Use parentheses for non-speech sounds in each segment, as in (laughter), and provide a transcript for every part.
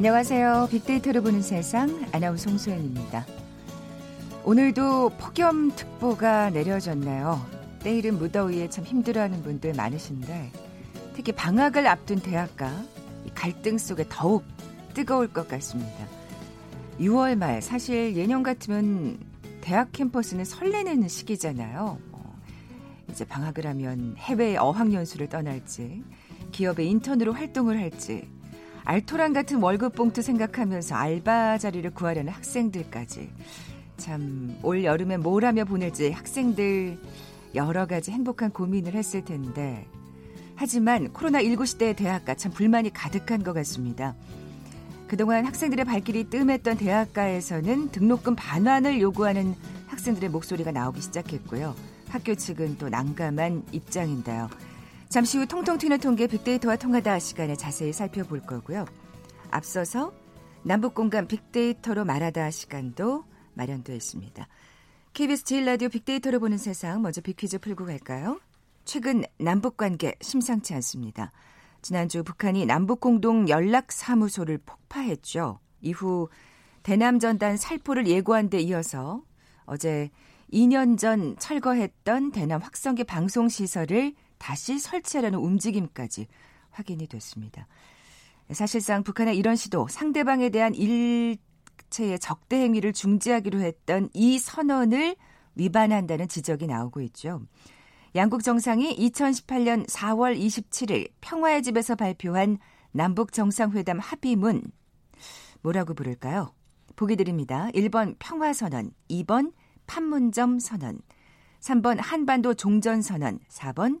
안녕하세요. 빅데이터를 보는 세상 아나운서 송소연입니다. 오늘도 폭염특보가 내려졌나요? 내일은 무더위에 참 힘들어하는 분들 많으신데 특히 방학을 앞둔 대학가 갈등 속에 더욱 뜨거울 것 같습니다. 6월 말 사실 예년 같으면 대학 캠퍼스는 설레는 시기잖아요. 어, 이제 방학을 하면 해외 어학연수를 떠날지 기업의 인턴으로 활동을 할지 알토란 같은 월급 봉투 생각하면서 알바 자리를 구하려는 학생들까지 참 올 여름에 뭘 하며 보낼지 학생들 여러 가지 행복한 고민을 했을 텐데 하지만 코로나19 시대의 대학가 참 불만이 가득한 것 같습니다. 그동안 학생들의 발길이 뜸했던 대학가에서는 등록금 반환을 요구하는 학생들의 목소리가 나오기 시작했고요. 학교 측은 또 난감한 입장인데요. 잠시 후 통통 튀는 통계 빅데이터와 통하다 시간에 자세히 살펴볼 거고요. 앞서서 남북 공간 빅데이터로 말하다 시간도 마련되어 있습니다. KBS 제일 라디오 빅데이터로 보는 세상 먼저 빅퀴즈 풀고 갈까요? 최근 남북 관계 심상치 않습니다. 지난주 북한이 남북 공동 연락 사무소를 폭파했죠. 이후 대남 전단 살포를 예고한 데 이어서 어제 2년 전 철거했던 대남 확성기 방송 시설을 다시 설치하려는 움직임까지 확인이 됐습니다. 사실상 북한의 이런 시도 상대방에 대한 일체의 적대 행위를 중지하기로 했던 이 선언을 위반한다는 지적이 나오고 있죠. 양국 정상이 2018년 4월 27일 평화의 집에서 발표한 남북 정상회담 합의문 뭐라고 부를까요? 보기 드립니다. 1번 평화선언, 2번 판문점 선언, 3번 한반도 종전선언, 4번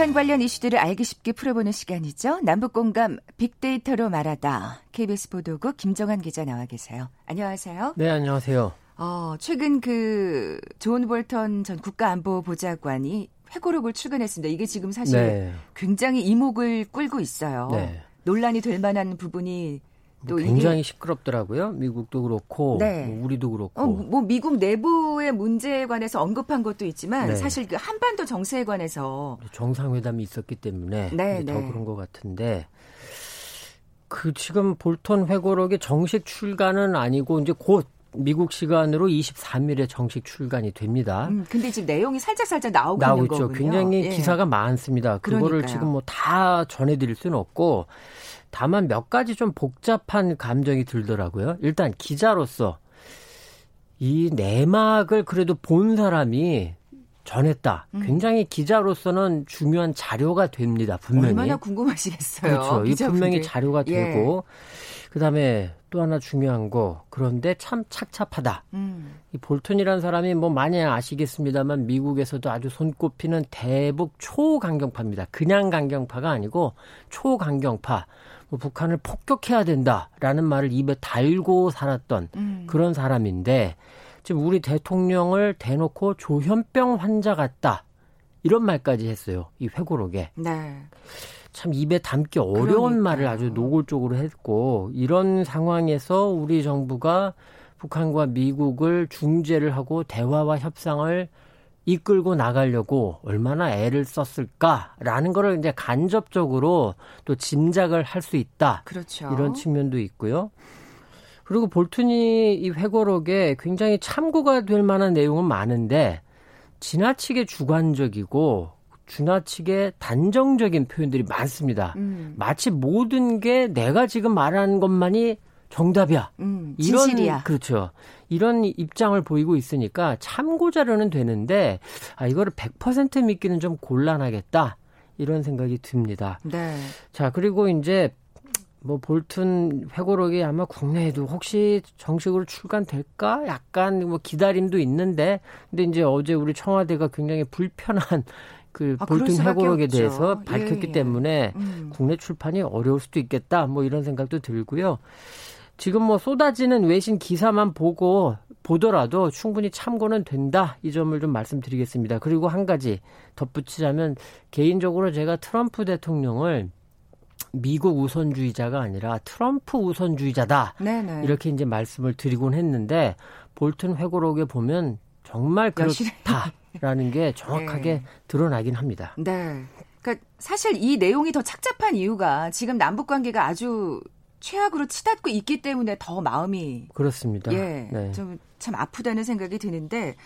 북한 관련 이슈들을 알기 쉽게 풀어보는 시간이죠. 남북 공감 빅데이터로 말하다. KBS 보도국 김정한 기자 나와 계세요. 안녕하세요. 네, 안녕하세요. 어, 최근 그 존 볼턴 전 국가안보보좌관이 회고록을 출간했습니다. 이게 지금 사실 네. 굉장히 이목을 끌고 있어요. 네. 논란이 될 만한 부분이 또 굉장히 시끄럽더라고요. 미국도 그렇고 네. 뭐 우리도 그렇고. 어, 뭐 미국 내부의 문제에 관해서 언급한 것도 있지만 네. 사실 그 한반도 정세에 관해서 정상회담이 있었기 때문에 네, 더 네. 그런 것 같은데 그 지금 볼턴 회고록의 정식 출간은 아니고 이제 곧 미국 시간으로 23일에 정식 출간이 됩니다. 음, 근데 지금 내용이 살짝 살짝 나오고, 나오고 있는 거군요. 굉장히 예. 기사가 많습니다. 그거를 그러니까요. 지금 뭐 다 전해드릴 수는 없고 다만 몇 가지 좀 복잡한 감정이 들더라고요. 일단 기자로서 이 내막을 그래도 본 사람이 전했다. 음. 굉장히 기자로서는 중요한 자료가 됩니다. 분명히. 얼마나 궁금하시겠어요. 그렇죠. 이 분명히 자료가 예. 되고 그다음에 또 하나 중요한 거 그런데 참 착잡하다. 음. 이 볼턴이라는 사람이 뭐 많이 아시겠습니다만 미국에서도 아주 손꼽히는 대북 초강경파입니다. 그냥 강경파가 아니고 초강경파. 뭐 북한을 폭격해야 된다라는 말을 입에 달고 살았던 음. 그런 사람인데 지금 우리 대통령을 대놓고 조현병 환자 같다 이런 말까지 했어요 이 회고록에. 네. 참 입에 담기 어려운 그러니까요. 말을 아주 노골적으로 했고 이런 상황에서 우리 정부가 북한과 미국을 중재를 하고 대화와 협상을 이끌고 나가려고 얼마나 애를 썼을까라는 거를 이제 간접적으로 또 짐작을 할 수 있다. 그렇죠. 이런 측면도 있고요. 그리고 볼튼이 이 회고록에 굉장히 참고가 될 만한 내용은 많은데 지나치게 주관적이고 지나치게 단정적인 표현들이 많습니다. 음. 마치 모든 게 내가 지금 말하는 것만이 정답이야. 음, 이런 그렇죠. 이런 입장을 보이고 있으니까 참고 자료는 되는데 아 이거를 100% 믿기는 좀 곤란하겠다. 이런 생각이 듭니다. 네. 자, 그리고 이제 뭐 볼튼 회고록이 아마 국내에도 혹시 정식으로 출간될까? 약간 뭐 기다림도 있는데 근데 이제 어제 우리 청와대가 굉장히 불편한 그 아, 볼튼 회고록에 대해서 밝혔기 예, 예. 때문에 음. 국내 출판이 어려울 수도 있겠다. 뭐 이런 생각도 들고요. 지금 뭐 쏟아지는 외신 기사만 보고 보더라도 충분히 참고는 된다. 이 점을 좀 말씀드리겠습니다. 그리고 한 가지 덧붙이자면 개인적으로 제가 트럼프 대통령을 미국 우선주의자가 아니라 트럼프 우선주의자다. 네네. 이렇게 이제 말씀을 드리곤 했는데 볼튼 회고록에 보면 정말 그렇다라는 게 정확하게 네. 드러나긴 합니다. 네. 그러니까 사실 이 내용이 더 착잡한 이유가 지금 남북 관계가 아주 최악으로 치닫고 있기 때문에 더 마음이 그렇습니다. 예, 네. 좀참 아프다는 생각이 드는데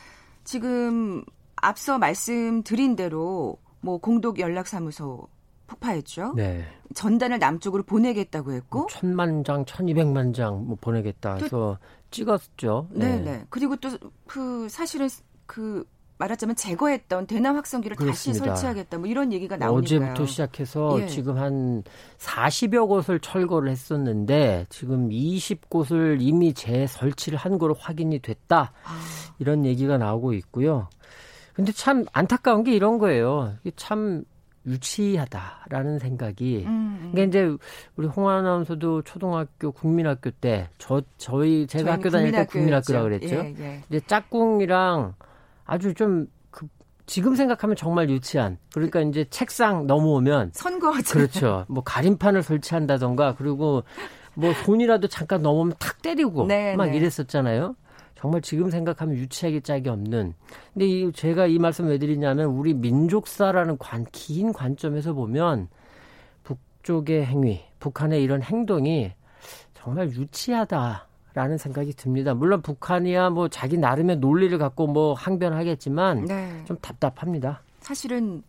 지금 앞서 말씀드린 대로 뭐 공독 연락사무소 폭파했죠. 네. 전단을 남쪽으로 보내겠다고 했고 뭐 천만 장, 천이백만 장 뭐 보내겠다 해서 찍었죠. 네, 네. 그리고 또 그 사실은 그 말하자면 제거했던 대남 확성기를 그렇습니다. 다시 설치하겠다 뭐 이런 얘기가 나오니까요. 어제부터 시작해서 예. 지금 한 40여 곳을 철거를 했었는데 지금 20곳을 이미 재설치를 한 거로 확인이 됐다. 아. 이런 얘기가 나오고 있고요. 근데 참 안타까운 게 이런 거예요. 참 유치하다라는 생각이. 음, 음. 그러니까 이제 우리 홍 아 나운서도 초등학교 국민학교 때 저 저희 제가 학교 다닐 때 국민학교라 그랬죠. 예, 예. 이제 짝꿍이랑 아주 좀 그, 지금 생각하면 정말 유치한. 그러니까 이제 책상 넘어오면 선거하죠. 그렇죠. 뭐 가림판을 설치한다던가 그리고 뭐 손이라도 잠깐 넘으면 탁 때리고 네, 막 네. 이랬었잖아요. 정말 지금 생각하면 유치하기 짝이 없는. 근데 이 제가 이 말씀 왜 드리냐면 우리 민족사라는 관, 긴 관점에서 보면 북쪽의 행위, 북한의 이런 행동이 정말 유치하다. 라는 생각이 듭니다. 물론 북한이야 뭐 자기 나름의 논리를 갖고 뭐 항변하겠지만 네. 좀 답답합니다. 사실은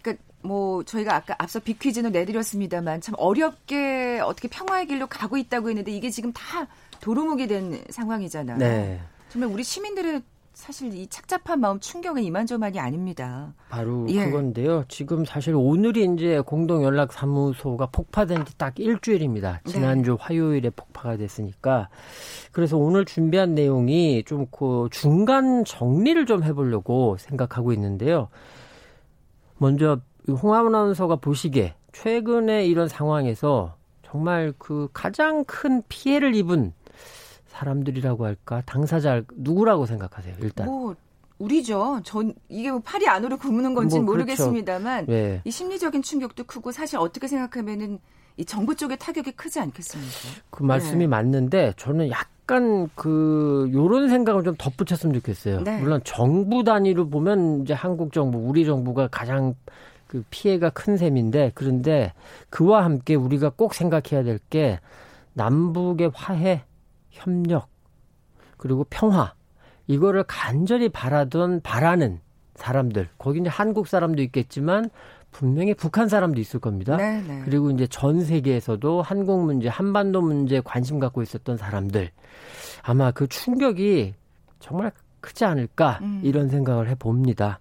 그러니까 뭐 저희가 아까 앞서 비퀴즈는 내드렸습니다만 참 어렵게 어떻게 평화의 길로 가고 있다고 했는데 이게 지금 다 도루묵이 된 상황이잖아요. 네. 정말 우리 시민들의 사실 이 착잡한 마음 충격은 이만저만이 아닙니다. 바로 예. 그건데요. 지금 사실 오늘이 이제 공동연락사무소가 폭파된 지 딱 일주일입니다. 지난주 네. 화요일에 폭파가 됐으니까. 그래서 오늘 준비한 내용이 좀 그 중간 정리를 좀 해보려고 생각하고 있는데요. 먼저 홍합 아나운서가 보시기에 최근에 이런 상황에서 정말 그 가장 큰 피해를 입은 사람들이라고 할까 당사자 누구라고 생각하세요? 일단 뭐 우리죠. 전 이게 뭐 팔이 안으로 굽는 건지는 뭐, 그렇죠. 모르겠습니다만 네. 이 심리적인 충격도 크고 사실 어떻게 생각하면은 이 정부 쪽의 타격이 크지 않겠습니까? 그 말씀이 네. 맞는데 저는 약간 그 요런 생각을 좀 덧붙였으면 좋겠어요. 네. 물론 정부 단위로 보면 이제 한국 정부, 우리 정부가 가장 그 피해가 큰 셈인데 그런데 그와 함께 우리가 꼭 생각해야 될 게 남북의 화해 협력 그리고 평화 이거를 간절히 바라던 바라는 사람들 거기 이제 한국 사람도 있겠지만 분명히 북한 사람도 있을 겁니다. 네네. 네. 그리고 이제 전 세계에서도 한국 문제, 한반도 문제 관심 갖고 있었던 사람들 아마 그 충격이 정말 크지 않을까 음. 이런 생각을 해 봅니다.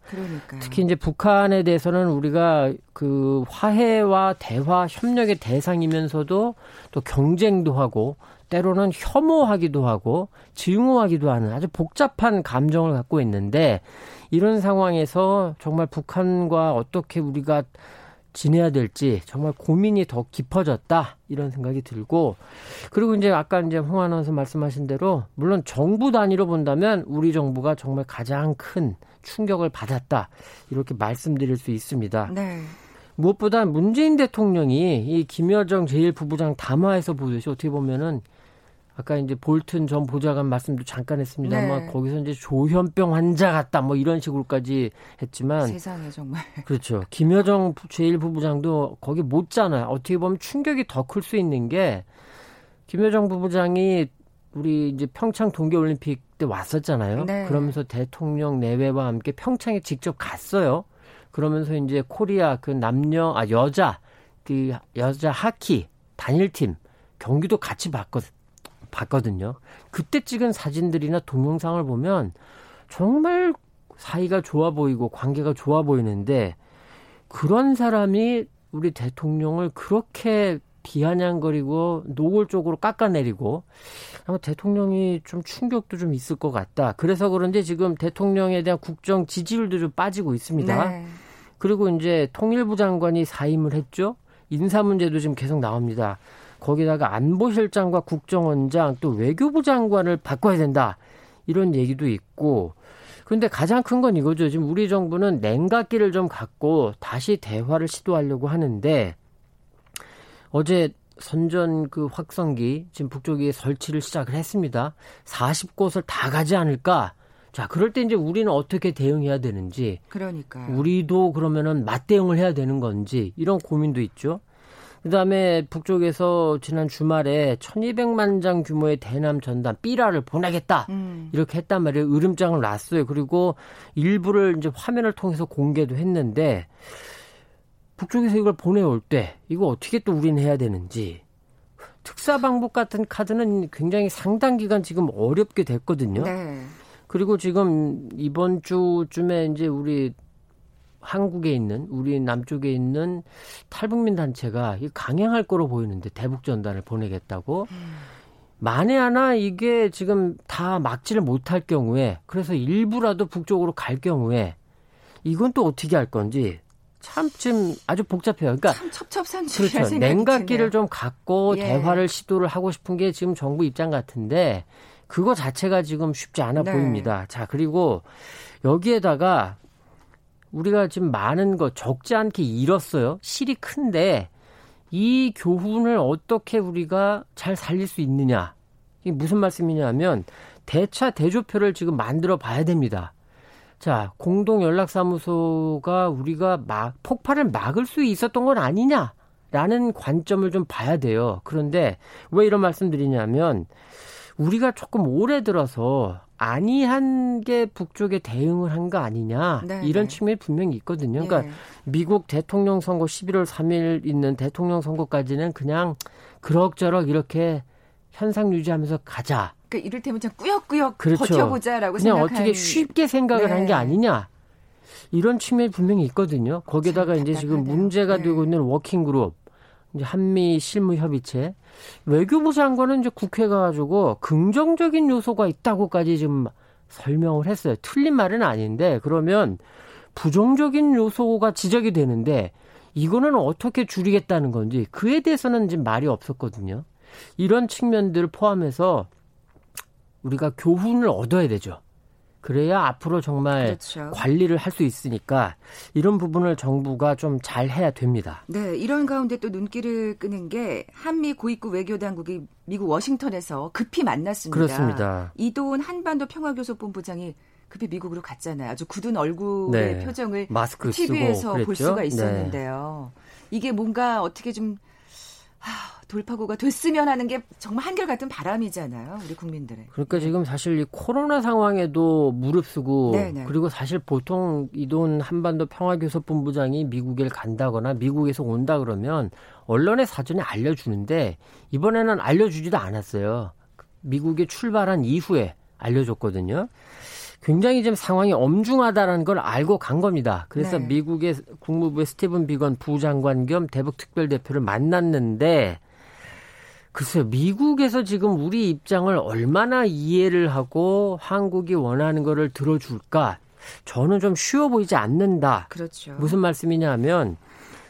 특히 이제 북한에 대해서는 우리가 그 화해와 대화 협력의 대상이면서도 또 경쟁도 하고 때로는 혐오하기도 하고 증오하기도 하는 아주 복잡한 감정을 갖고 있는데 이런 상황에서 정말 북한과 어떻게 우리가 지내야 될지 정말 고민이 더 깊어졌다 이런 생각이 들고 그리고 이제 아까 이제 홍 아나운서 말씀하신 대로 물론 정부 단위로 본다면 우리 정부가 정말 가장 큰 충격을 받았다 이렇게 말씀드릴 수 있습니다. 네. 무엇보다 문재인 대통령이 이 김여정 제1부부장 담화에서 보듯이 어떻게 보면은 아까 이제 볼튼 전 보좌관 말씀도 잠깐 했습니다만 네. 거기서 이제 조현병 환자 같다 뭐 이런 식으로까지 했지만 세상에 정말 (laughs) 그렇죠. 김여정 제1부부장도 거기 못잖아요. 어떻게 보면 충격이 더 클 수 있는 게 김여정 부부장이 우리 이제 평창 동계 올림픽 때 왔었잖아요. 네. 그러면서 대통령 내외와 함께 평창에 직접 갔어요. 그러면서 이제 코리아 그 남녀 아 여자 그 여자 하키 단일팀 경기도 같이 봤거든. 봤거든요. 그때 찍은 사진들이나 동영상을 보면 정말 사이가 좋아 보이고 관계가 좋아 보이는데 그런 사람이 우리 대통령을 그렇게 비아냥거리고 노골적으로 깎아내리고 아마 대통령이 좀 충격도 좀 있을 것 같다. 그래서 그런지 지금 대통령에 대한 국정 지지율도 좀 빠지고 있습니다. 네. 그리고 이제 통일부 장관이 사임을 했죠. 인사 문제도 지금 계속 나옵니다. 거기다가 안보실장과 국정원장 또 외교부 장관을 바꿔야 된다. 이런 얘기도 있고 근데 가장 큰 건 이거죠. 지금 우리 정부는 냉각기를 좀 갖고 다시 대화를 시도하려고 하는데 어제 선전 그 확성기 지금 북쪽에 설치를 시작을 했습니다. 40곳을 다 가지 않을까? 자, 그럴 때 이제 우리는 어떻게 대응해야 되는지. 그러니까. 우리도 그러면은 맞대응을 해야 되는 건지 이런 고민도 있죠. 그다음에 북쪽에서 지난 주말에 1200만 장 규모의 대남 전단 삐라를 보내겠다. 음. 이렇게 했단 말이에요. 으름장을 놨어요. 그리고 일부를 이제 화면을 통해서 공개도 했는데 북쪽에서 이걸 보내올 때 이거 어떻게 또 우리는 해야 되는지 특사 방북 같은 카드는 굉장히 상당 기간 지금 어렵게 됐거든요. 네. 그리고 지금 이번 주쯤에 이제 우리 한국에 있는 우리 남쪽에 있는 탈북민 단체가 강행할 거로 보이는데 대북 전단을 보내겠다고 음. 만에 하나 이게 지금 다 막지를 못할 경우에 그래서 일부라도 북쪽으로 갈 경우에 이건 또 어떻게 할 건지 참 지금 아주 복잡해요. 그러니까 참 첩첩산중 그렇죠. 냉각기를 좀 갖고 예. 대화를 시도를 하고 싶은 게 지금 정부 입장 같은데 그거 자체가 지금 쉽지 않아 네. 보입니다. 자 그리고 여기에다가 우리가 지금 많은 거 적지 않게 잃었어요. 실이 큰데 이 교훈을 어떻게 우리가 잘 살릴 수 있느냐. 이게 무슨 말씀이냐면 대차 대조표를 지금 만들어 봐야 됩니다. 자, 공동 연락사무소가 우리가 막 폭발을 막을 수 있었던 건 아니냐 라는 관점을 좀 봐야 돼요. 그런데 왜 이런 말씀 드리냐면 우리가 조금 오래 들어서 아니한 게 북쪽에 대응을 한 거 아니냐 네, 이런 네. 측면이 분명히 있거든요. 그러니까 네. 미국 대통령 선거 11월 3일 있는 대통령 선거까지는 그냥 그럭저럭 이렇게 현상 유지하면서 가자. 그러니까 이를테면 그냥 꾸역꾸역 그렇죠. 버텨보자라고 그냥 생각한... 어떻게 쉽게 생각을 한게 아니냐. 이런 측면이 분명히 있거든요. 거기에다가 이제 지금 문제가 네. 되고 있는 워킹 그룹, 이제 한미 실무 협의체, 외교부 장관은 이제 국회 가 가지고 긍정적인 요소가 있다고까지 지금 설명을 했어요. 틀린 말은 아닌데 그러면 부정적인 요소가 지적이 되는데 이거는 어떻게 줄이겠다는 건지 그에 대해서는 지금 말이 없었거든요. 이런 측면들을 포함해서 우리가 교훈을 얻어야 되죠. 그래야 앞으로 정말 그렇죠. 관리를 할 수 있으니까 이런 부분을 정부가 좀 잘 해야 됩니다. 네, 이런 가운데 또 눈길을 끄는 게 한미 고위급 외교 당국이 미국 워싱턴에서 급히 만났습니다. 그렇습니다. 이도훈 한반도 평화교섭 본부장이 급히 미국으로 갔잖아요. 아주 굳은 얼굴의 네. 표정을 마스크 TV에서 볼 수가 네. 있었는데요. 네. 이게 뭔가 어떻게 좀 하, 돌파구가 됐으면 하는 게 정말 한결같은 바람이잖아요, 우리 국민들의. 그러니까 네. 지금 사실 이 코로나 상황에도 무릅쓰고 네네. 네. 그리고 사실 보통 이돈 한반도 평화교섭본부장이 미국에 간다거나 미국에서 온다 그러면 언론에 사전에 알려주는데 이번에는 알려주지도 않았어요. 미국에 출발한 이후에 알려줬거든요. 굉장히 지금 상황이 엄중하다라는 걸 알고 간 겁니다. 그래서 네. 미국의 국무부의 스티븐 비건 부장관 겸 대북 특별 대표를 만났는데 글쎄요, 미국에서 지금 우리 입장을 얼마나 이해를 하고 한국이 원하는 거를 들어줄까? 저는 좀 쉬워 보이지 않는다. 그렇죠. 무슨 말씀이냐면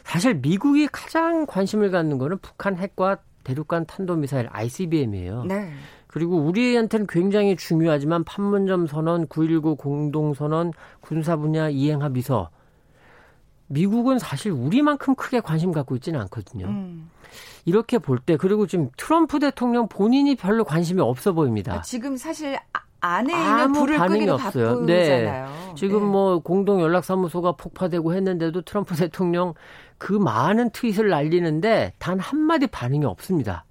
사실 미국이 가장 관심을 갖는 거는 북한 핵과 대륙간 탄도미사일 ICBM이에요. 네. 그리고 우리한테는 굉장히 중요하지만 판문점 선언, 9.19 공동선언, 군사 분야 이행합 의서 미국은 사실 우리만큼 크게 관심 갖고 있지는 않거든요. 음. 이렇게 볼 때 그리고 지금 트럼프 대통령 본인이 별로 관심이 없어 보입니다. 아, 지금 사실 아, 안에 있는 불을 반응이 없어요. 네. 지금 네. 뭐 공동 연락 사무소가 폭파되고 했는데도 트럼프 (laughs) 대통령 그 많은 트윗을 날리는데 단 한 마디 반응이 없습니다.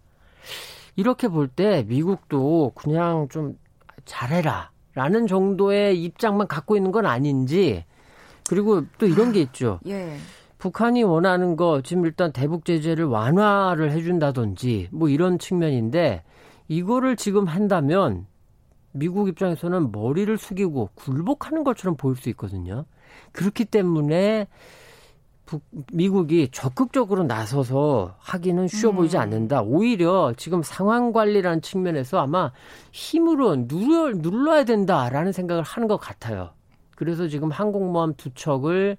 이렇게 볼 때 미국도 그냥 좀 잘해라. 라는 정도의 입장만 갖고 있는 건 아닌지 그리고 또 이런 게 있죠. 예. 북한이 원하는 거 지금 일단 대북 제재를 완화를 해준다든지 뭐 이런 측면인데 이거를 지금 한다면 미국 입장에서는 머리를 숙이고 굴복하는 것처럼 보일 수 있거든요. 그렇기 때문에 북, 미국이 적극적으로 나서서 하기는 쉬워 음. 보이지 않는다. 오히려 지금 상황 관리라는 측면에서 아마 힘으로 눌러, 눌러야 된다라는 생각을 하는 것 같아요. 그래서 지금 항공모함 두 척을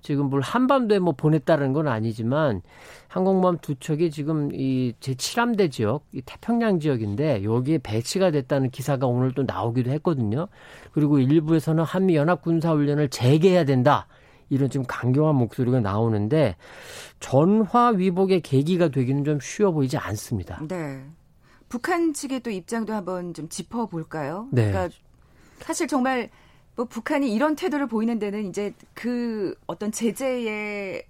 지금 뭘 한반도에 뭐 보냈다는 건 아니지만 항공모함 두 척이 지금 이 제7함대 지역, 이 태평양 지역인데 여기에 배치가 됐다는 기사가 오늘 또 나오기도 했거든요. 그리고 일부에서는 한미 연합 군사 훈련을 재개해야 된다. 이런 지금 강경한 목소리가 나오는데 전화 위복의 계기가 되기는 좀 쉬워 보이지 않습니다. 네. 북한 측의 또 입장도 한번 좀 짚어볼까요? 네. 그러니까 사실 정말 뭐 북한이 이런 태도를 보이는 데는 이제 그 어떤 제재의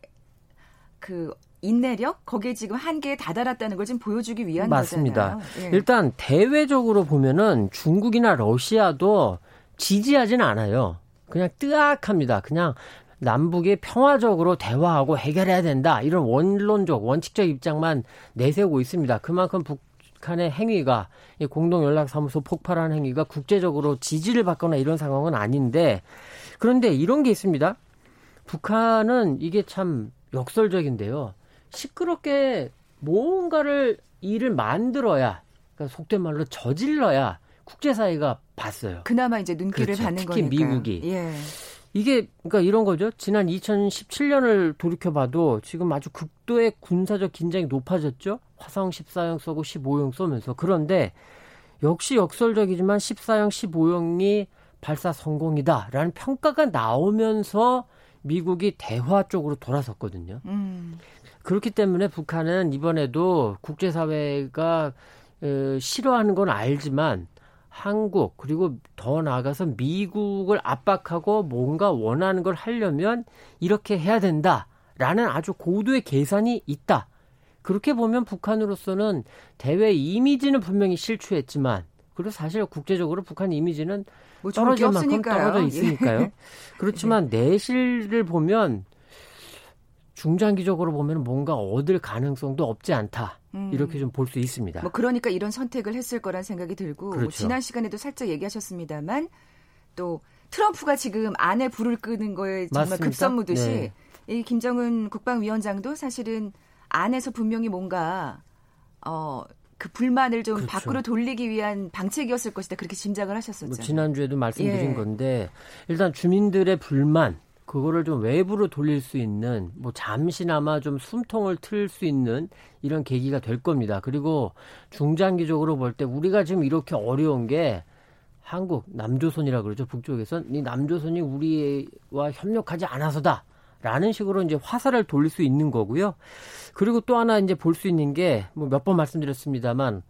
그 인내력 거기에 지금 한계에 다다랐다는 걸 지금 보여주기 위한 맞습니다. 거잖아요. 예. 일단 대외적으로 보면은 중국이나 러시아도 지지하지는 않아요. 그냥 뜨악합니다. 그냥 남북이 평화적으로 대화하고 해결해야 된다. 이런 원론적, 원칙적 입장만 내세우고 있습니다. 그만큼 북 한의 행위가 공동연락사무소 폭발하는 행위가 국제적으로 지지를 받거나 이런 상황은 아닌데 그런데 이런 게 있습니다. 북한은 이게 참 역설적인데요. 시끄럽게 뭔가를 일을 만들어야 그러니까 속된 말로 저질러야 국제사회가 봤어요. 그나마 이제 눈길을 그렇죠. 받는 특히 거니까. 미국이. 예. 이게 그러니까 이런 거죠. 지난 2017년을 돌이켜 봐도 지금 아주 극도의 군사적 긴장이 높아졌죠. 화성 14형 쏘고 15형 쏘면서 그런데 역시 역설적이지만 14형 15형이 발사 성공이다라는 평가가 나오면서 미국이 대화 쪽으로 돌아섰거든요. 음. 그렇기 때문에 북한은 이번에도 국제사회가 어, 싫어하는 건 알지만 한국 그리고 더 나아가서 미국을 압박하고 뭔가 원하는 걸 하려면 이렇게 해야 된다라는 아주 고도의 계산이 있다. 그렇게 보면 북한으로서는 대외 이미지는 분명히 실추했지만 그리고 사실 국제적으로 북한 이미지는 뭐 떨어질 만큼 떨어져 있으니까요. (laughs) 예. 그렇지만 내실을 보면 중장기적으로 보면 뭔가 얻을 가능성도 없지 않다. 음. 이렇게 좀 볼 수 있습니다. 뭐 그러니까 이런 선택을 했을 거란 생각이 들고 뭐 그렇죠. 지난 시간에도 살짝 얘기하셨습니다만 또 트럼프가 지금 안에 불을 끄는 거에 정말 맞습니까? 급선무듯이 네. 이 김정은 국방위원장도 사실은 안에서 분명히 뭔가 어. 그 불만을 좀 그렇죠. 밖으로 돌리기 위한 방책이었을 것이다 그렇게 짐작을 하셨었죠. 뭐 지난주에도 말씀드린 예. 건데 일단 주민들의 불만 그거를 좀 외부로 돌릴 수 있는 뭐 잠시나마 좀 숨통을 틀 수 있는 이런 계기가 될 겁니다. 그리고 중장기적으로 볼 때 우리가 지금 이렇게 어려운 게 한국 남조선이라 그러죠 북쪽에선 이 남조선이 우리와 협력하지 않아서다. 라는 식으로 이제 화살을 돌릴 수 있는 거고요. 그리고 또 하나 이제 볼 수 있는 게 뭐 몇 번 말씀드렸습니다만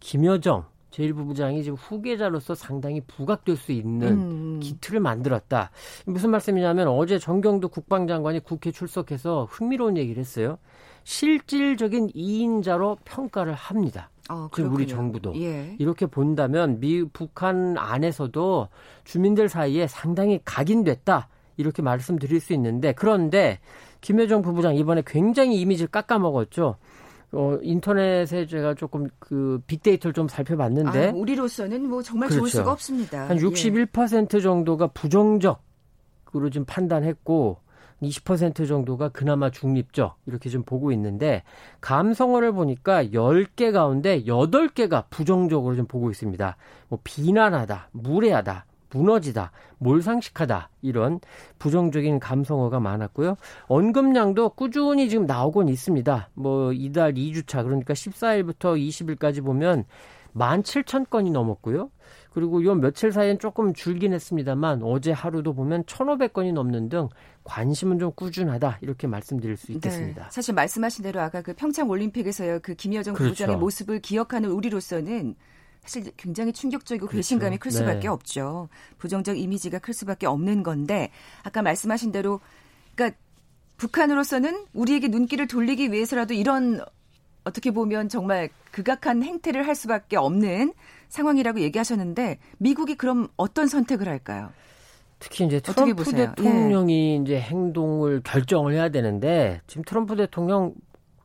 김여정 제1부부장이 지금 후계자로서 상당히 부각될 수 있는 음. 기틀을 만들었다. 무슨 말씀이냐면 어제 정경도 국방장관이 국회 출석해서 흥미로운 얘기를 했어요. 실질적인 2인자로 평가를 합니다. 어, 지금 우리 정부도 예. 이렇게 본다면 미 북한 안에서도 주민들 사이에 상당히 각인됐다 이렇게 말씀드릴 수 있는데 그런데 김여정 부부장 이번에 굉장히 이미지를 깎아먹었죠. 어, 인터넷에 제가 조금 그 빅데이터를 좀 살펴봤는데. 아, 우리로서는 뭐 정말 그렇죠. 좋을 수가 없습니다. 한 61% 예. 정도가 부정적으로 좀 판단했고, 20% 정도가 그나마 중립적 이렇게 좀 보고 있는데 감성어를 보니까 10개 가운데 8개가 부정적으로 좀 보고 있습니다. 뭐 비난하다, 무례하다, 무너지다, 몰상식하다 이런 부정적인 감성어가 많았고요. 언급량도 꾸준히 지금 나오곤 있습니다. 뭐 이달 2주차 그러니까 14일부터 20일까지 보면 17,000건이 넘었고요. 그리고 요 며칠 사이엔 조금 줄긴 했습니다만 어제 하루도 보면 1,500건이 넘는 등 관심은 좀 꾸준하다 이렇게 말씀드릴 수 있겠습니다. 네, 사실 말씀하신 대로 아까 그 평창 올림픽에서의 그 김여정 그렇죠. 부장의 모습을 기억하는 우리로서는 사실 굉장히 충격적이고 그렇죠. 배신감이 클 수밖에 네. 없죠. 부정적 이미지가 클 수밖에 없는 건데 아까 말씀하신 대로 그러니까 북한으로서는 우리에게 눈길을 돌리기 위해서라도 이런 어떻게 보면 정말 극악한 행태를 할 수밖에 없는 상황이라고 얘기하셨는데 미국이 그럼 어떤 선택을 할까요? 특히 이제 트럼프 대통령이 예. 이제 행동을 결정을 해야 되는데 지금 트럼프 대통령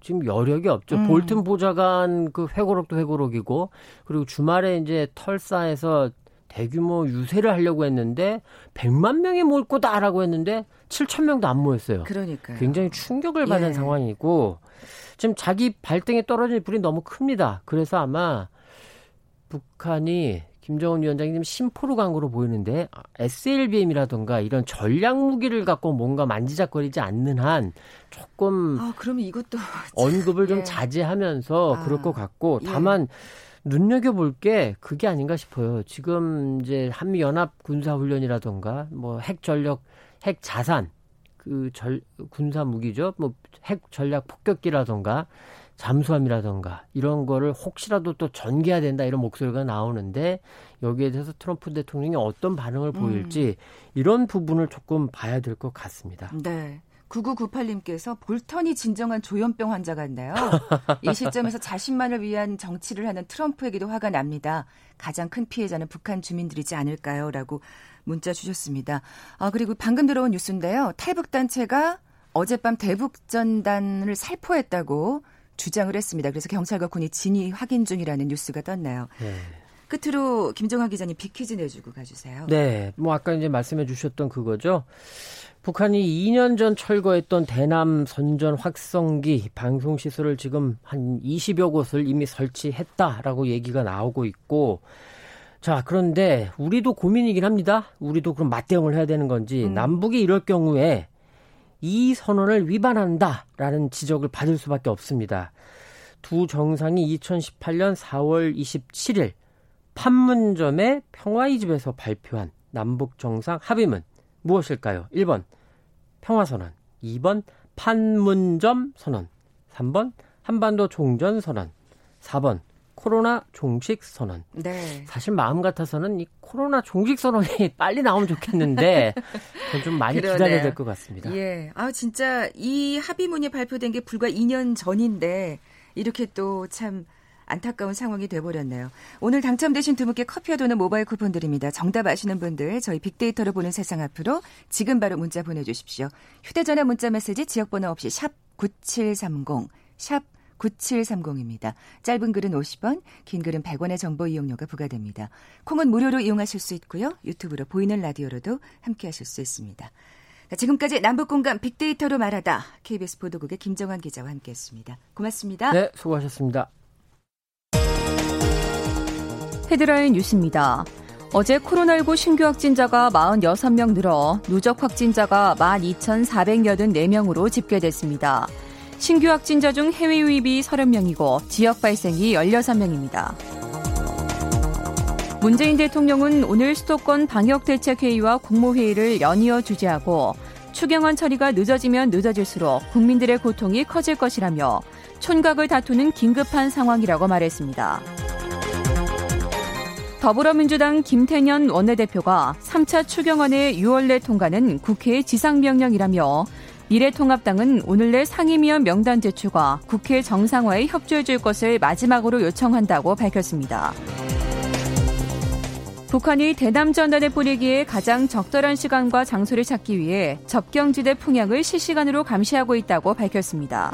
지금 여력이 없죠. 음. 볼튼 보좌관 그 회고록도 회고록이고 그리고 주말에 이제 털사에서 대규모 유세를 하려고 했는데 100만 명이 모일 거다라고 했는데 7천 명도 안 모였어요. 그러니까 굉장히 충격을 받은 예. 상황이고 지금 자기 발등에 떨어진 불이 너무 큽니다. 그래서 아마 북한이 김정은 위원장이 지금 심포로 간 거로 보이는데 SLBM이라던가 이런 전략 무기를 갖고 뭔가 만지작거리지 않는 한 조금 아 그러면 이것도 (laughs) 언급을 좀 예. 자제하면서 아, 그럴 것 같고 예. 다만 예. 눈여겨 볼 게 그게 아닌가 싶어요. 지금 이제 한미 연합 군사 훈련이라던가 뭐 핵 전력 핵 자산 그 절 군사 무기죠. 뭐 핵 전략 폭격기라던가 잠수함이라던가 이런 거를 혹시라도 또 전개해야 된다 이런 목소리가 나오는데 여기에 대해서 트럼프 대통령이 어떤 반응을 보일지 음. 이런 부분을 조금 봐야 될 것 같습니다. 네. 9998님께서 볼턴이 진정한 조현병 환자 같나요? (laughs) 이 시점에서 자신만을 위한 정치를 하는 트럼프에게도 화가 납니다. 가장 큰 피해자는 북한 주민들이지 않을까요? 라고 문자 주셨습니다. 아, 그리고 방금 들어온 뉴스인데요. 탈북단체가 어젯밤 대북전단을 살포했다고 주장을 했습니다. 그래서 경찰과 군이 진위 확인 중이라는 뉴스가 떴나요? 네. 끝으로 김정화 기자님 비퀴즈 내주고 가주세요. 네, 뭐 아까 이제 말씀해 주셨던 그거죠. 북한이 2년 전 철거했던 대남 선전 확성기 방송 시설을 지금 한 20여 곳을 이미 설치했다라고 얘기가 나오고 있고 자, 그런데 우리도 고민이긴 합니다. 우리도 그럼 맞대응을 해야 되는 건지 음. 남북이 이럴 경우에 이 선언을 위반한다라는 지적을 받을 수밖에 없습니다. 두 정상이 2018년 4월 27일 판문점의 평화의 집에서 발표한 남북 정상 합의문 무엇일까요? 1번 평화선언, 2번 판문점 선언, 3번 한반도 종전 선언, 4번 코로나 종식 선언. 네. 사실 마음 같아서는 이 코로나 종식 선언이 (laughs) 빨리 나오면 좋겠는데 좀 많이 그러네요. 기다려야 될 것 같습니다. 예. 아 진짜 이 합의문이 발표된 게 불과 2년 전인데 이렇게 또 참 안타까운 상황이 돼버렸네요. 오늘 당첨되신 두 분께 커피와 도는 모바일 쿠폰 드립니다. 정답 아시는 분들 저희 빅데이터로 보는 세상 앞으로 지금 바로 문자 보내주십시오. 휴대전화 문자 메시지 지역번호 없이 샵 9730, 샵 9730입니다. 짧은 글은 50원, 긴 글은 100원의 정보 이용료가 부과됩니다. 콩은 무료로 이용하실 수 있고요. 유튜브로 보이는 라디오로도 함께 하실 수 있습니다. 지금까지 남북공감 빅데이터로 말하다 KBS 보도국의 김정환 기자와 함께했습니다. 고맙습니다. 네, 수고하셨습니다. 헤드라인 뉴스입니다. 어제 코로나19 신규 확진자가 46명 늘어 누적 확진자가 12,484명으로 집계됐습니다. 신규 확진자 중 해외 유입이 30명이고 지역 발생이 16명입니다. 문재인 대통령은 오늘 수도권 방역대책회의와 국무회의를 연이어 주재하고 추경안 처리가 늦어지면 늦어질수록 국민들의 고통이 커질 것이라며 촌각을 다투는 긴급한 상황이라고 말했습니다. 더불어민주당 김태년 원내대표가 3차 추경안의 6월 내 통과는 국회의 지상명령이라며 미래통합당은 오늘 내 상임위원 명단 제출과 국회 정상화에 협조해 줄 것을 마지막으로 요청한다고 밝혔습니다. 북한이 대남 전단을 보내기에 가장 적절한 시간과 장소를 찾기 위해 접경지대 풍향을 실시간으로 감시하고 있다고 밝혔습니다.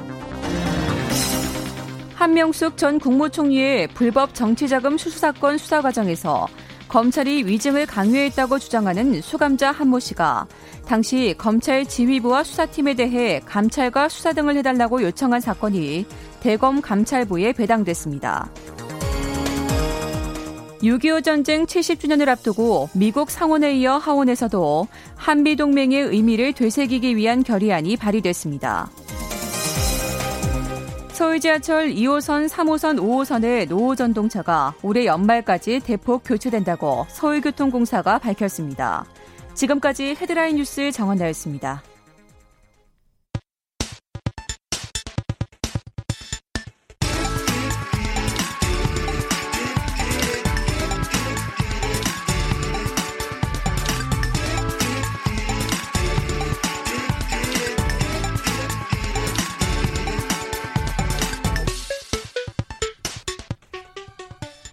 한명숙 전 국무총리의 불법 정치자금 수수 사건 수사 과정에서 검찰이 위증을 강요했다고 주장하는 수감자 한모 씨가 당시 검찰 지휘부와 수사팀에 대해 감찰과 수사 등을 해달라고 요청한 사건이 대검 감찰부에 배당됐습니다. 6.25 전쟁 70주년을 앞두고 미국 상원에 이어 하원에서도 한미 동맹의 의미를 되새기기 위한 결의안이 발의됐습니다. 서울 지하철 2호선, 3호선, 5호선의 노후 전동차가 올해 연말까지 대폭 교체된다고 서울교통공사가 밝혔습니다. 지금까지 헤드라인 뉴스 정원나였습니다.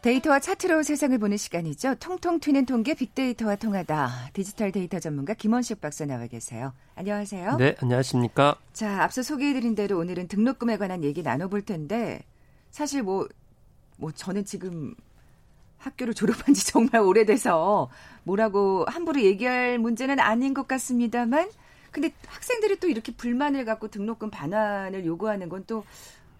데이터와 차트로 세상을 보는 시간이죠. 통통 튀는 통계 빅데이터와 통하다. 디지털 데이터 전문가 김원식 박사 나와 계세요. 안녕하세요. 네, 안녕하십니까. 자, 앞서 소개해드린 대로 오늘은 등록금에 관한 얘기 나눠볼 텐데 사실 뭐, 뭐 저는 지금 학교를 졸업한 지 (laughs) 정말 오래돼서 뭐라고 함부로 얘기할 문제는 아닌 것 같습니다만 근데 학생들이 또 이렇게 불만을 갖고 등록금 반환을 요구하는 건 또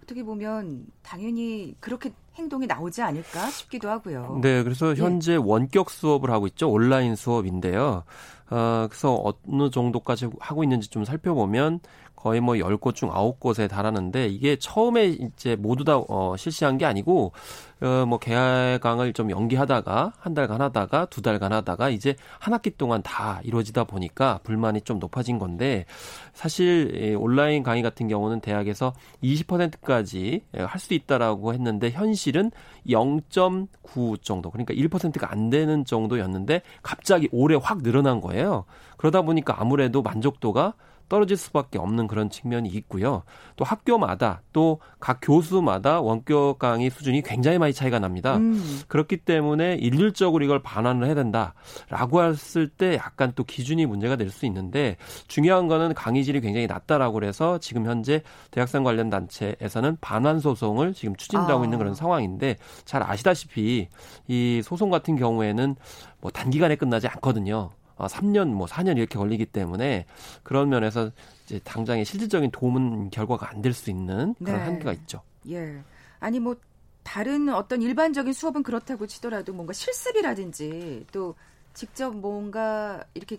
어떻게 보면 당연히 그렇게 행동이 나오지 않을까 싶기도 하고요. 네, 그래서 예. 현재 예. 원격 수업을 하고 있죠. 온라인 수업인데요. 어, 그래서 어느 정도까지 하고 있는지 좀 살펴보면 거의 뭐 10곳 중 9곳에 달하는데 이게 처음에 이제 모두 다 어, 실시한 게 아니고 어, 뭐 개강을 좀 연기하다가 한 달간 하다가 두 달간 하다가 이제 한 학기 동안 다 이루어지다 보니까 불만이 좀 높아진 건데 사실 온라인 강의 같은 경우는 대학에서 20%까지 할 수 있다라고 했는데 현실은 0.9 정도 그러니까 1%가 안 되는 정도였는데 갑자기 올해 확 늘어난 거예요. 그러다 보니까 아무래도 만족도가 떨어질 수밖에 없는 그런 측면이 있고요. 또 학교마다 또 각 교수마다 원격 강의 수준이 굉장히 많이 차이가 납니다. 음. 그렇기 때문에 일률적으로 이걸 반환을 해야 된다라고 했을 때 약간 또 기준이 문제가 될 수 있는데 중요한 거는 강의 질이 굉장히 낮다라고 그래서 지금 현재 대학생 관련 단체에서는 반환 소송을 지금 추진하고 아. 있는 그런 상황인데 잘 아시다시피 이 소송 같은 경우에는 뭐 단기간에 끝나지 않거든요. 3년 어, 뭐 4년 이렇게 걸리기 때문에 그런 면에서 이제 당장의 실질적인 도움은 결과가 안 될 수 있는 그런 네. 한계가 있죠. 예. 아니 뭐 다른 어떤 일반적인 수업은 그렇다고 치더라도 뭔가 실습이라든지 또 직접 뭔가 이렇게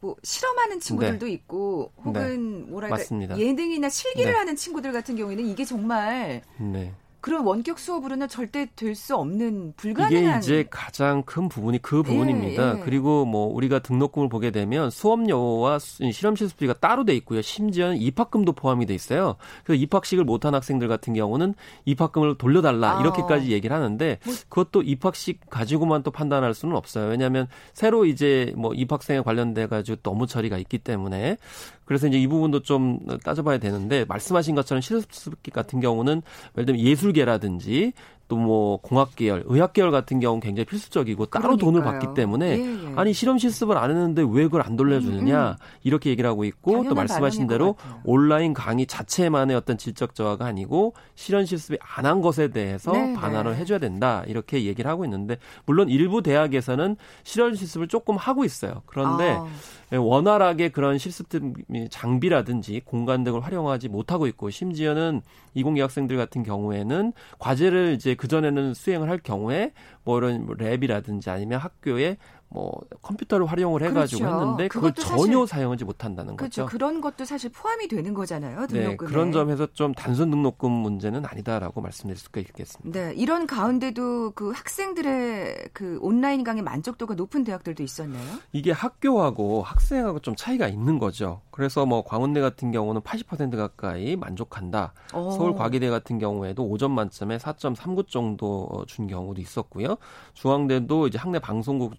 뭐 실험하는 친구들도 네. 있고 혹은 네. 뭐랄까 맞습니다. 예능이나 실기를 네. 하는 친구들 같은 경우에는 이게 정말 네. 그런 원격 수업으로는 절대 될 수 없는 불가능한 이게 이제 가장 큰 부분이 그 부분입니다. 예, 예. 그리고 뭐 우리가 등록금을 보게 되면 수업료와 실험 실습비가 따로 돼 있고요. 심지어는 입학금도 포함이 돼 있어요. 그래서 입학식을 못한 학생들 같은 경우는 입학금을 돌려달라 아. 이렇게까지 얘기를 하는데 뭐 그것도 입학식 가지고만 또 판단할 수는 없어요. 왜냐하면 새로 이제 뭐 입학생에 관련돼 가지고 너무 처리가 있기 때문에 그래서 이제 이 부분도 좀 따져봐야 되는데 말씀하신 것처럼 실습기 같은 경우는 예를 들면 예술계라든지 또 뭐 공학 계열, 의학 계열 같은 경우는 굉장히 필수적이고 따로 그러니까요. 돈을 받기 때문에 예, 예. 아니 실험 실습을 안 했는데 왜 그걸 안 돌려주느냐 음, 음. 이렇게 얘기를 하고 있고 또 말씀하신 대로 온라인 강의 자체만의 어떤 질적 저하가 아니고 실험 실습이 안 한 것에 대해서 네, 반환을 네. 해줘야 된다 이렇게 얘기를 하고 있는데 물론 일부 대학에서는 실험 실습을 조금 하고 있어요. 그런데 아. 원활하게 그런 실습 장비라든지 공간 등을 활용하지 못하고 있고 심지어는 이공계 학생들 같은 경우에는 과제를 이제 그 전에는 수행을 할 경우에 뭐 이런 뭐 랩이라든지 아니면 학교에 뭐 컴퓨터를 활용을 해가지고 그렇죠. 했는데 그걸 전혀 사용하지 못한다는 그렇죠. 거죠. 그런 것도 사실 포함이 되는 거잖아요. 등록금에. 네, 그런 점에서 좀 단순 등록금 문제는 아니다라고 말씀드릴 수가 있겠습니다. 네, 이런 가운데도 그 학생들의 그 온라인 강의 만족도가 높은 대학들도 있었나요? 이게 학교하고 학생하고 좀 차이가 있는 거죠. 그래서 뭐 광운대 같은 경우는 80% 가까이 만족한다. 오. 서울 과기대 같은 경우에도 5점 만점에 4.39 정도 준 경우도 있었고요. 중앙대도 이제 학내 방송국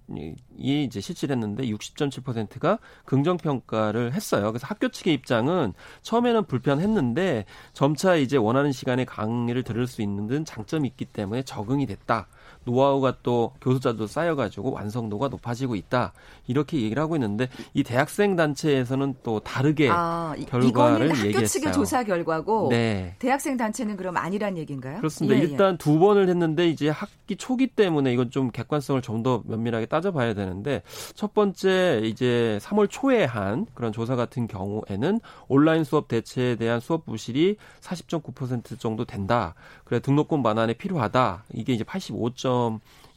이 이제 실시를 했는데 60.7%가 긍정 평가를 했어요. 그래서 학교 측의 입장은 처음에는 불편했는데 점차 이제 원하는 시간에 강의를 들을 수 있는 등 장점이 있기 때문에 적응이 됐다. 노하우가 또 교수자도 쌓여가지고 완성도가 높아지고 있다 이렇게 얘기를 하고 있는데 이 대학생 단체에서는 또 다르게 아, 결과를 학교 얘기했어요. 측의 조사 결과고 네. 대학생 단체는 그럼 아니란 얘기인가요? 그렇습니다. 예, 예. 일단 예. 두 번을 했는데 이제 학기 초기 때문에 이건 좀 객관성을 좀 더 면밀하게 따져봐야 되는데 첫 번째 이제 3월 초에 한 그런 조사 같은 경우에는 온라인 수업 대체에 대한 수업 부실이 40.9% 정도 된다. 그래 등록금 반환에 필요하다. 이게 이제 85.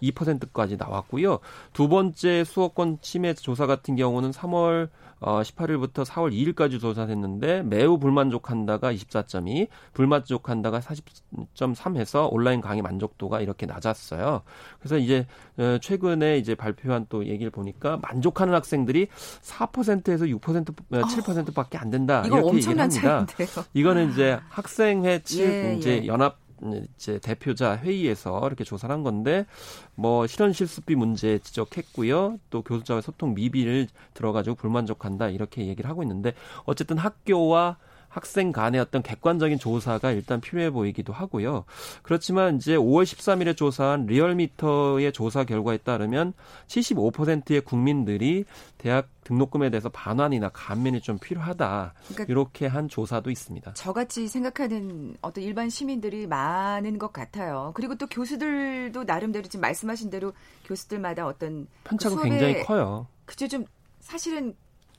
2.2%까지 나왔고요. 두 번째 수업권 침해 조사 같은 경우는 3월 어, 18일부터 4월 2일까지 조사했는데 매우 불만족한다가 24.2, 불만족한다가 40.3 해서 온라인 강의 만족도가 이렇게 낮았어요. 그래서 이제 어, 최근에 이제 발표한 또 얘기를 보니까 만족하는 학생들이 4%에서 6% 7%밖에 안 된다. 이렇게 얘기를 합니다. 차인데요. 이거는 이제 학생회 측 예, 이제 예. 연합 이제 대표자 회의에서 이렇게 조사를 한 건데 뭐 실현 실습비 문제 지적했고요. 또 교수자와 소통 미비를 들어가지고 불만족한다 이렇게 얘기를 하고 있는데 어쨌든 학교와 학생 간의 어떤 객관적인 조사가 일단 필요해 보이기도 하고요. 그렇지만 이제 5월 13일에 조사한 리얼미터의 조사 결과에 따르면 75%의 국민들이 대학 등록금에 대해서 반환이나 감면이 좀 필요하다. 그러니까 이렇게 한 조사도 있습니다. 저같이 생각하는 어떤 일반 시민들이 많은 것 같아요. 그리고 또 교수들도 나름대로 지금 말씀하신 대로 교수들마다 어떤 편차가 그 굉장히 커요. 그죠 좀 사실은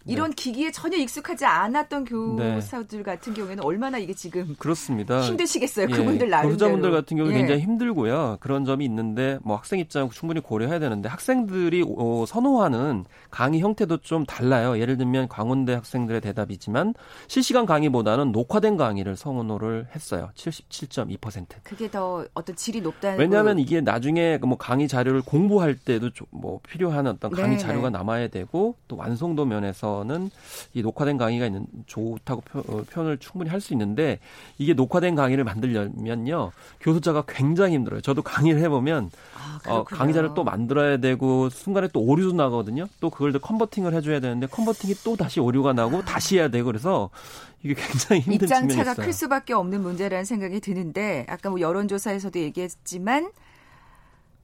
이런 네. 기기에 전혀 익숙하지 않았던 교사들 네. 같은 경우에는 얼마나 이게 지금 그렇습니다. 힘드시겠어요. 예. 그분들 나름대로. 교사분들 같은 경우 는 예. 굉장히 힘들고요. 그런 점이 있는데 뭐 학생 입장 충분히 고려해야 되는데 학생들이 어, 선호하는 강의 형태도 좀 달라요. 예를 들면 광운대 학생들의 대답이지만 실시간 강의보다는 녹화된 강의를 선호를 했어요. 77.2%. 그게 더 어떤 질이 높다는 왜냐하면 이게 나중에 뭐 강의 자료를 공부할 때도 뭐 필요한 어떤 강의 네, 자료가 네. 남아야 되고 또 완성도 면에서 대해서는 이 녹화된 강의가 있는 좋다고 표, 어, 현을 충분히 할 수 있는데 이게 녹화된 강의를 만들려면요 교수자가 굉장히 힘들어요. 저도 강의를 해보면 아, 어, 강의자를 또 만들어야 되고 순간에 또 오류도 나거든요. 또 그걸 또 컨버팅을 해줘야 되는데 컨버팅이 또 다시 오류가 나고 아. 다시 해야 되고 그래서 이게 굉장히 힘든 입장 차가 클 수밖에 없는 문제라는 생각이 드는데 아까 뭐 여론조사에서도 얘기했지만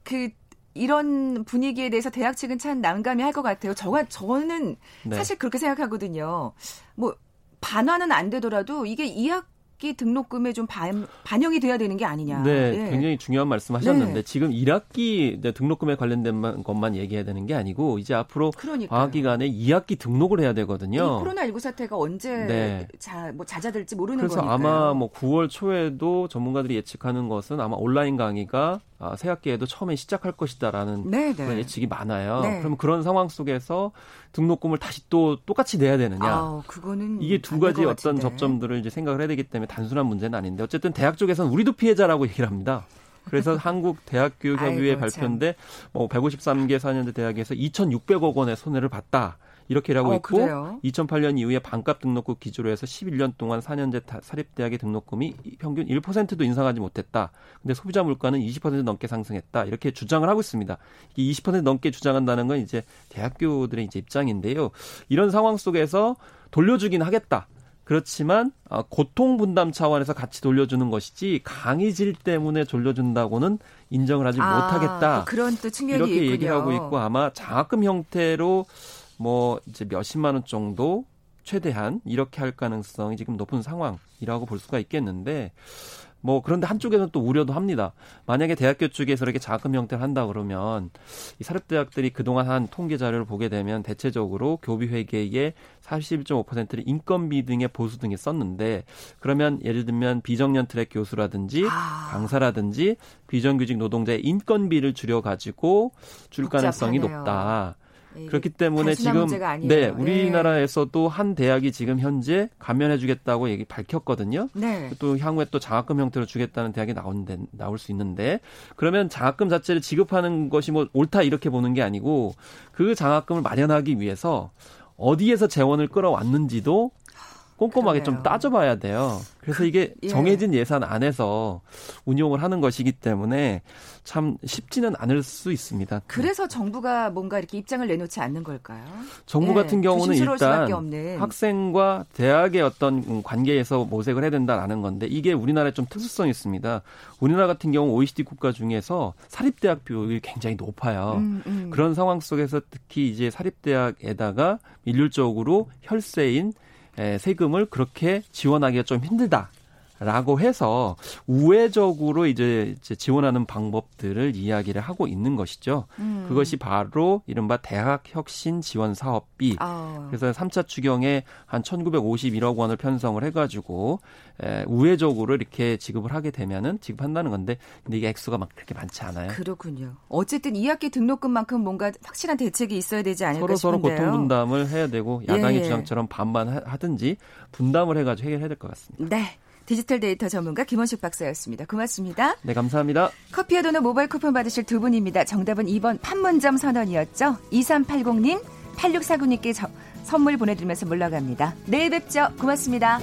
그 이런 분위기에 대해서 대학 측은 참 난감해 할 것 같아요. 저가 저는 네. 사실 그렇게 생각하거든요. 뭐 반환은 안 되더라도 이게 2학 학기 등록금에 좀 반, 반영이 돼야 되는 게 아니냐. 네, 네. 굉장히 중요한 말씀하셨는데 네. 지금 1학기 등록금에 관련된 것만 얘기해야 되는 게 아니고 이제 앞으로 방학 기간에 2학기 등록을 해야 되거든요. 코로나 19 사태가 언제 네. 자, 뭐 잦아들지 모르는 그래서 거니까요. 아마 뭐 9월 초에도 전문가들이 예측하는 것은 아마 온라인 강의가 아, 새 학기에도 처음에 시작할 것이다라는 네, 네. 그런 예측이 많아요. 네. 그럼 그런 상황 속에서 등록금을 다시 또 똑같이 내야 되느냐? 아, 그거는 이게 두 가지 어떤 접점들을 이제 생각을 해야 되기 때문에 단순한 문제는 아닌데 어쨌든 대학 쪽에서는 우리도 피해자라고 얘기를 합니다. 그래서 (laughs) 한국 대학교협의회 발표인데 뭐 153개 4년제 대학에서 2,600억 원의 손해를 봤다. 이렇게 일하고 어, 있고 그래요? 2008년 이후에 반값 등록금 기준으로 해서 11년 동안 4년제 사립대학의 등록금이 평균 1%도 인상하지 못했다. 근데 소비자 물가는 20% 넘게 상승했다. 이렇게 주장을 하고 있습니다. 이20% 넘게 주장한다는 건 이제 대학교들의 이제 입장인데요. 이런 상황 속에서 돌려주긴 하겠다. 그렇지만 어, 고통 분담 차원에서 같이 돌려주는 것이지 강의질 때문에 돌려준다고는 인정을 하지 아, 못하겠다. 그런 또 측면이 이렇게 있군요. 얘기를 하고 있고 아마 장학금 형태로 뭐 이제 몇십만 원 정도 최대한 이렇게 할 가능성이 지금 높은 상황이라고 볼 수가 있겠는데 뭐 그런데 한쪽에서는 또 우려도 합니다. 만약에 대학교 쪽에서 이렇게 자금 형태를 한다 그러면 이 사립대학들이 그동안 한 통계 자료를 보게 되면 대체적으로 교비 회계의 41.5%를 인건비 등의 보수 등에 썼는데 그러면 예를 들면 비정년 트랙 교수라든지 아. 강사라든지 비정규직 노동자의 인건비를 줄여 가지고 줄 가능성이 높다. 예, 그렇기 때문에 지금 네 우리나라에서도 한 대학이 지금 현재 감면해주겠다고 얘기 밝혔거든요. 네. 또 향후에 또 장학금 형태로 주겠다는 대학이 나오는데 나올 수 있는데 그러면 장학금 자체를 지급하는 것이 뭐 옳다 이렇게 보는 게 아니고 그 장학금을 마련하기 위해서 어디에서 재원을 끌어왔는지도 꼼꼼하게 그러네요. 좀 따져봐야 돼요. 그래서 그, 이게 예. 정해진 예산 안에서 운용을 하는 것이기 때문에 참 쉽지는 않을 수 있습니다. 그래서 정부가 뭔가 이렇게 입장을 내놓지 않는 걸까요? 정부 예. 같은 경우는 일단 학생과 대학의 어떤 관계에서 모색을 해야 된다라는 건데 이게 우리나라의 좀 특수성이 있습니다. 우리나라 같은 경우 OECD 국가 중에서 사립대학 비율이 굉장히 높아요. 음, 음. 그런 상황 속에서 특히 이제 사립대학에다가 일률적으로 혈세인 세금을 그렇게 지원하기가 좀 힘들다. 라고 해서 우회적으로 이제 지원하는 방법들을 이야기를 하고 있는 것이죠. 음. 그것이 바로 이른바 대학 혁신 지원 사업비. 아. 그래서 3차 추경에 한 1951억 원을 편성을 해 가지고 에, 우회적으로 이렇게 지급을 하게 되면은 지급한다는 건데 근데 이게 액수가 막 그렇게 많지 않아요. 그렇군요. 어쨌든 2학기 등록금만큼 뭔가 확실한 대책이 있어야 되지 않을까 서로 싶은데요. 서로 고통 분담을 해야 되고 야당의 예. 주장처럼 반반 하든지 분담을 해 가지고 해결해야 될 것 같습니다. 네. 디지털 데이터 전문가 김원식 박사였습니다. 고맙습니다. 네, 감사합니다. 커피와 도넛 모바일 쿠폰 받으실 두 분입니다. 정답은 2번 판문점 선언이었죠. 2380님, 8649님께 저, 선물 보내드리면서 물러갑니다. 내일 뵙죠. 고맙습니다.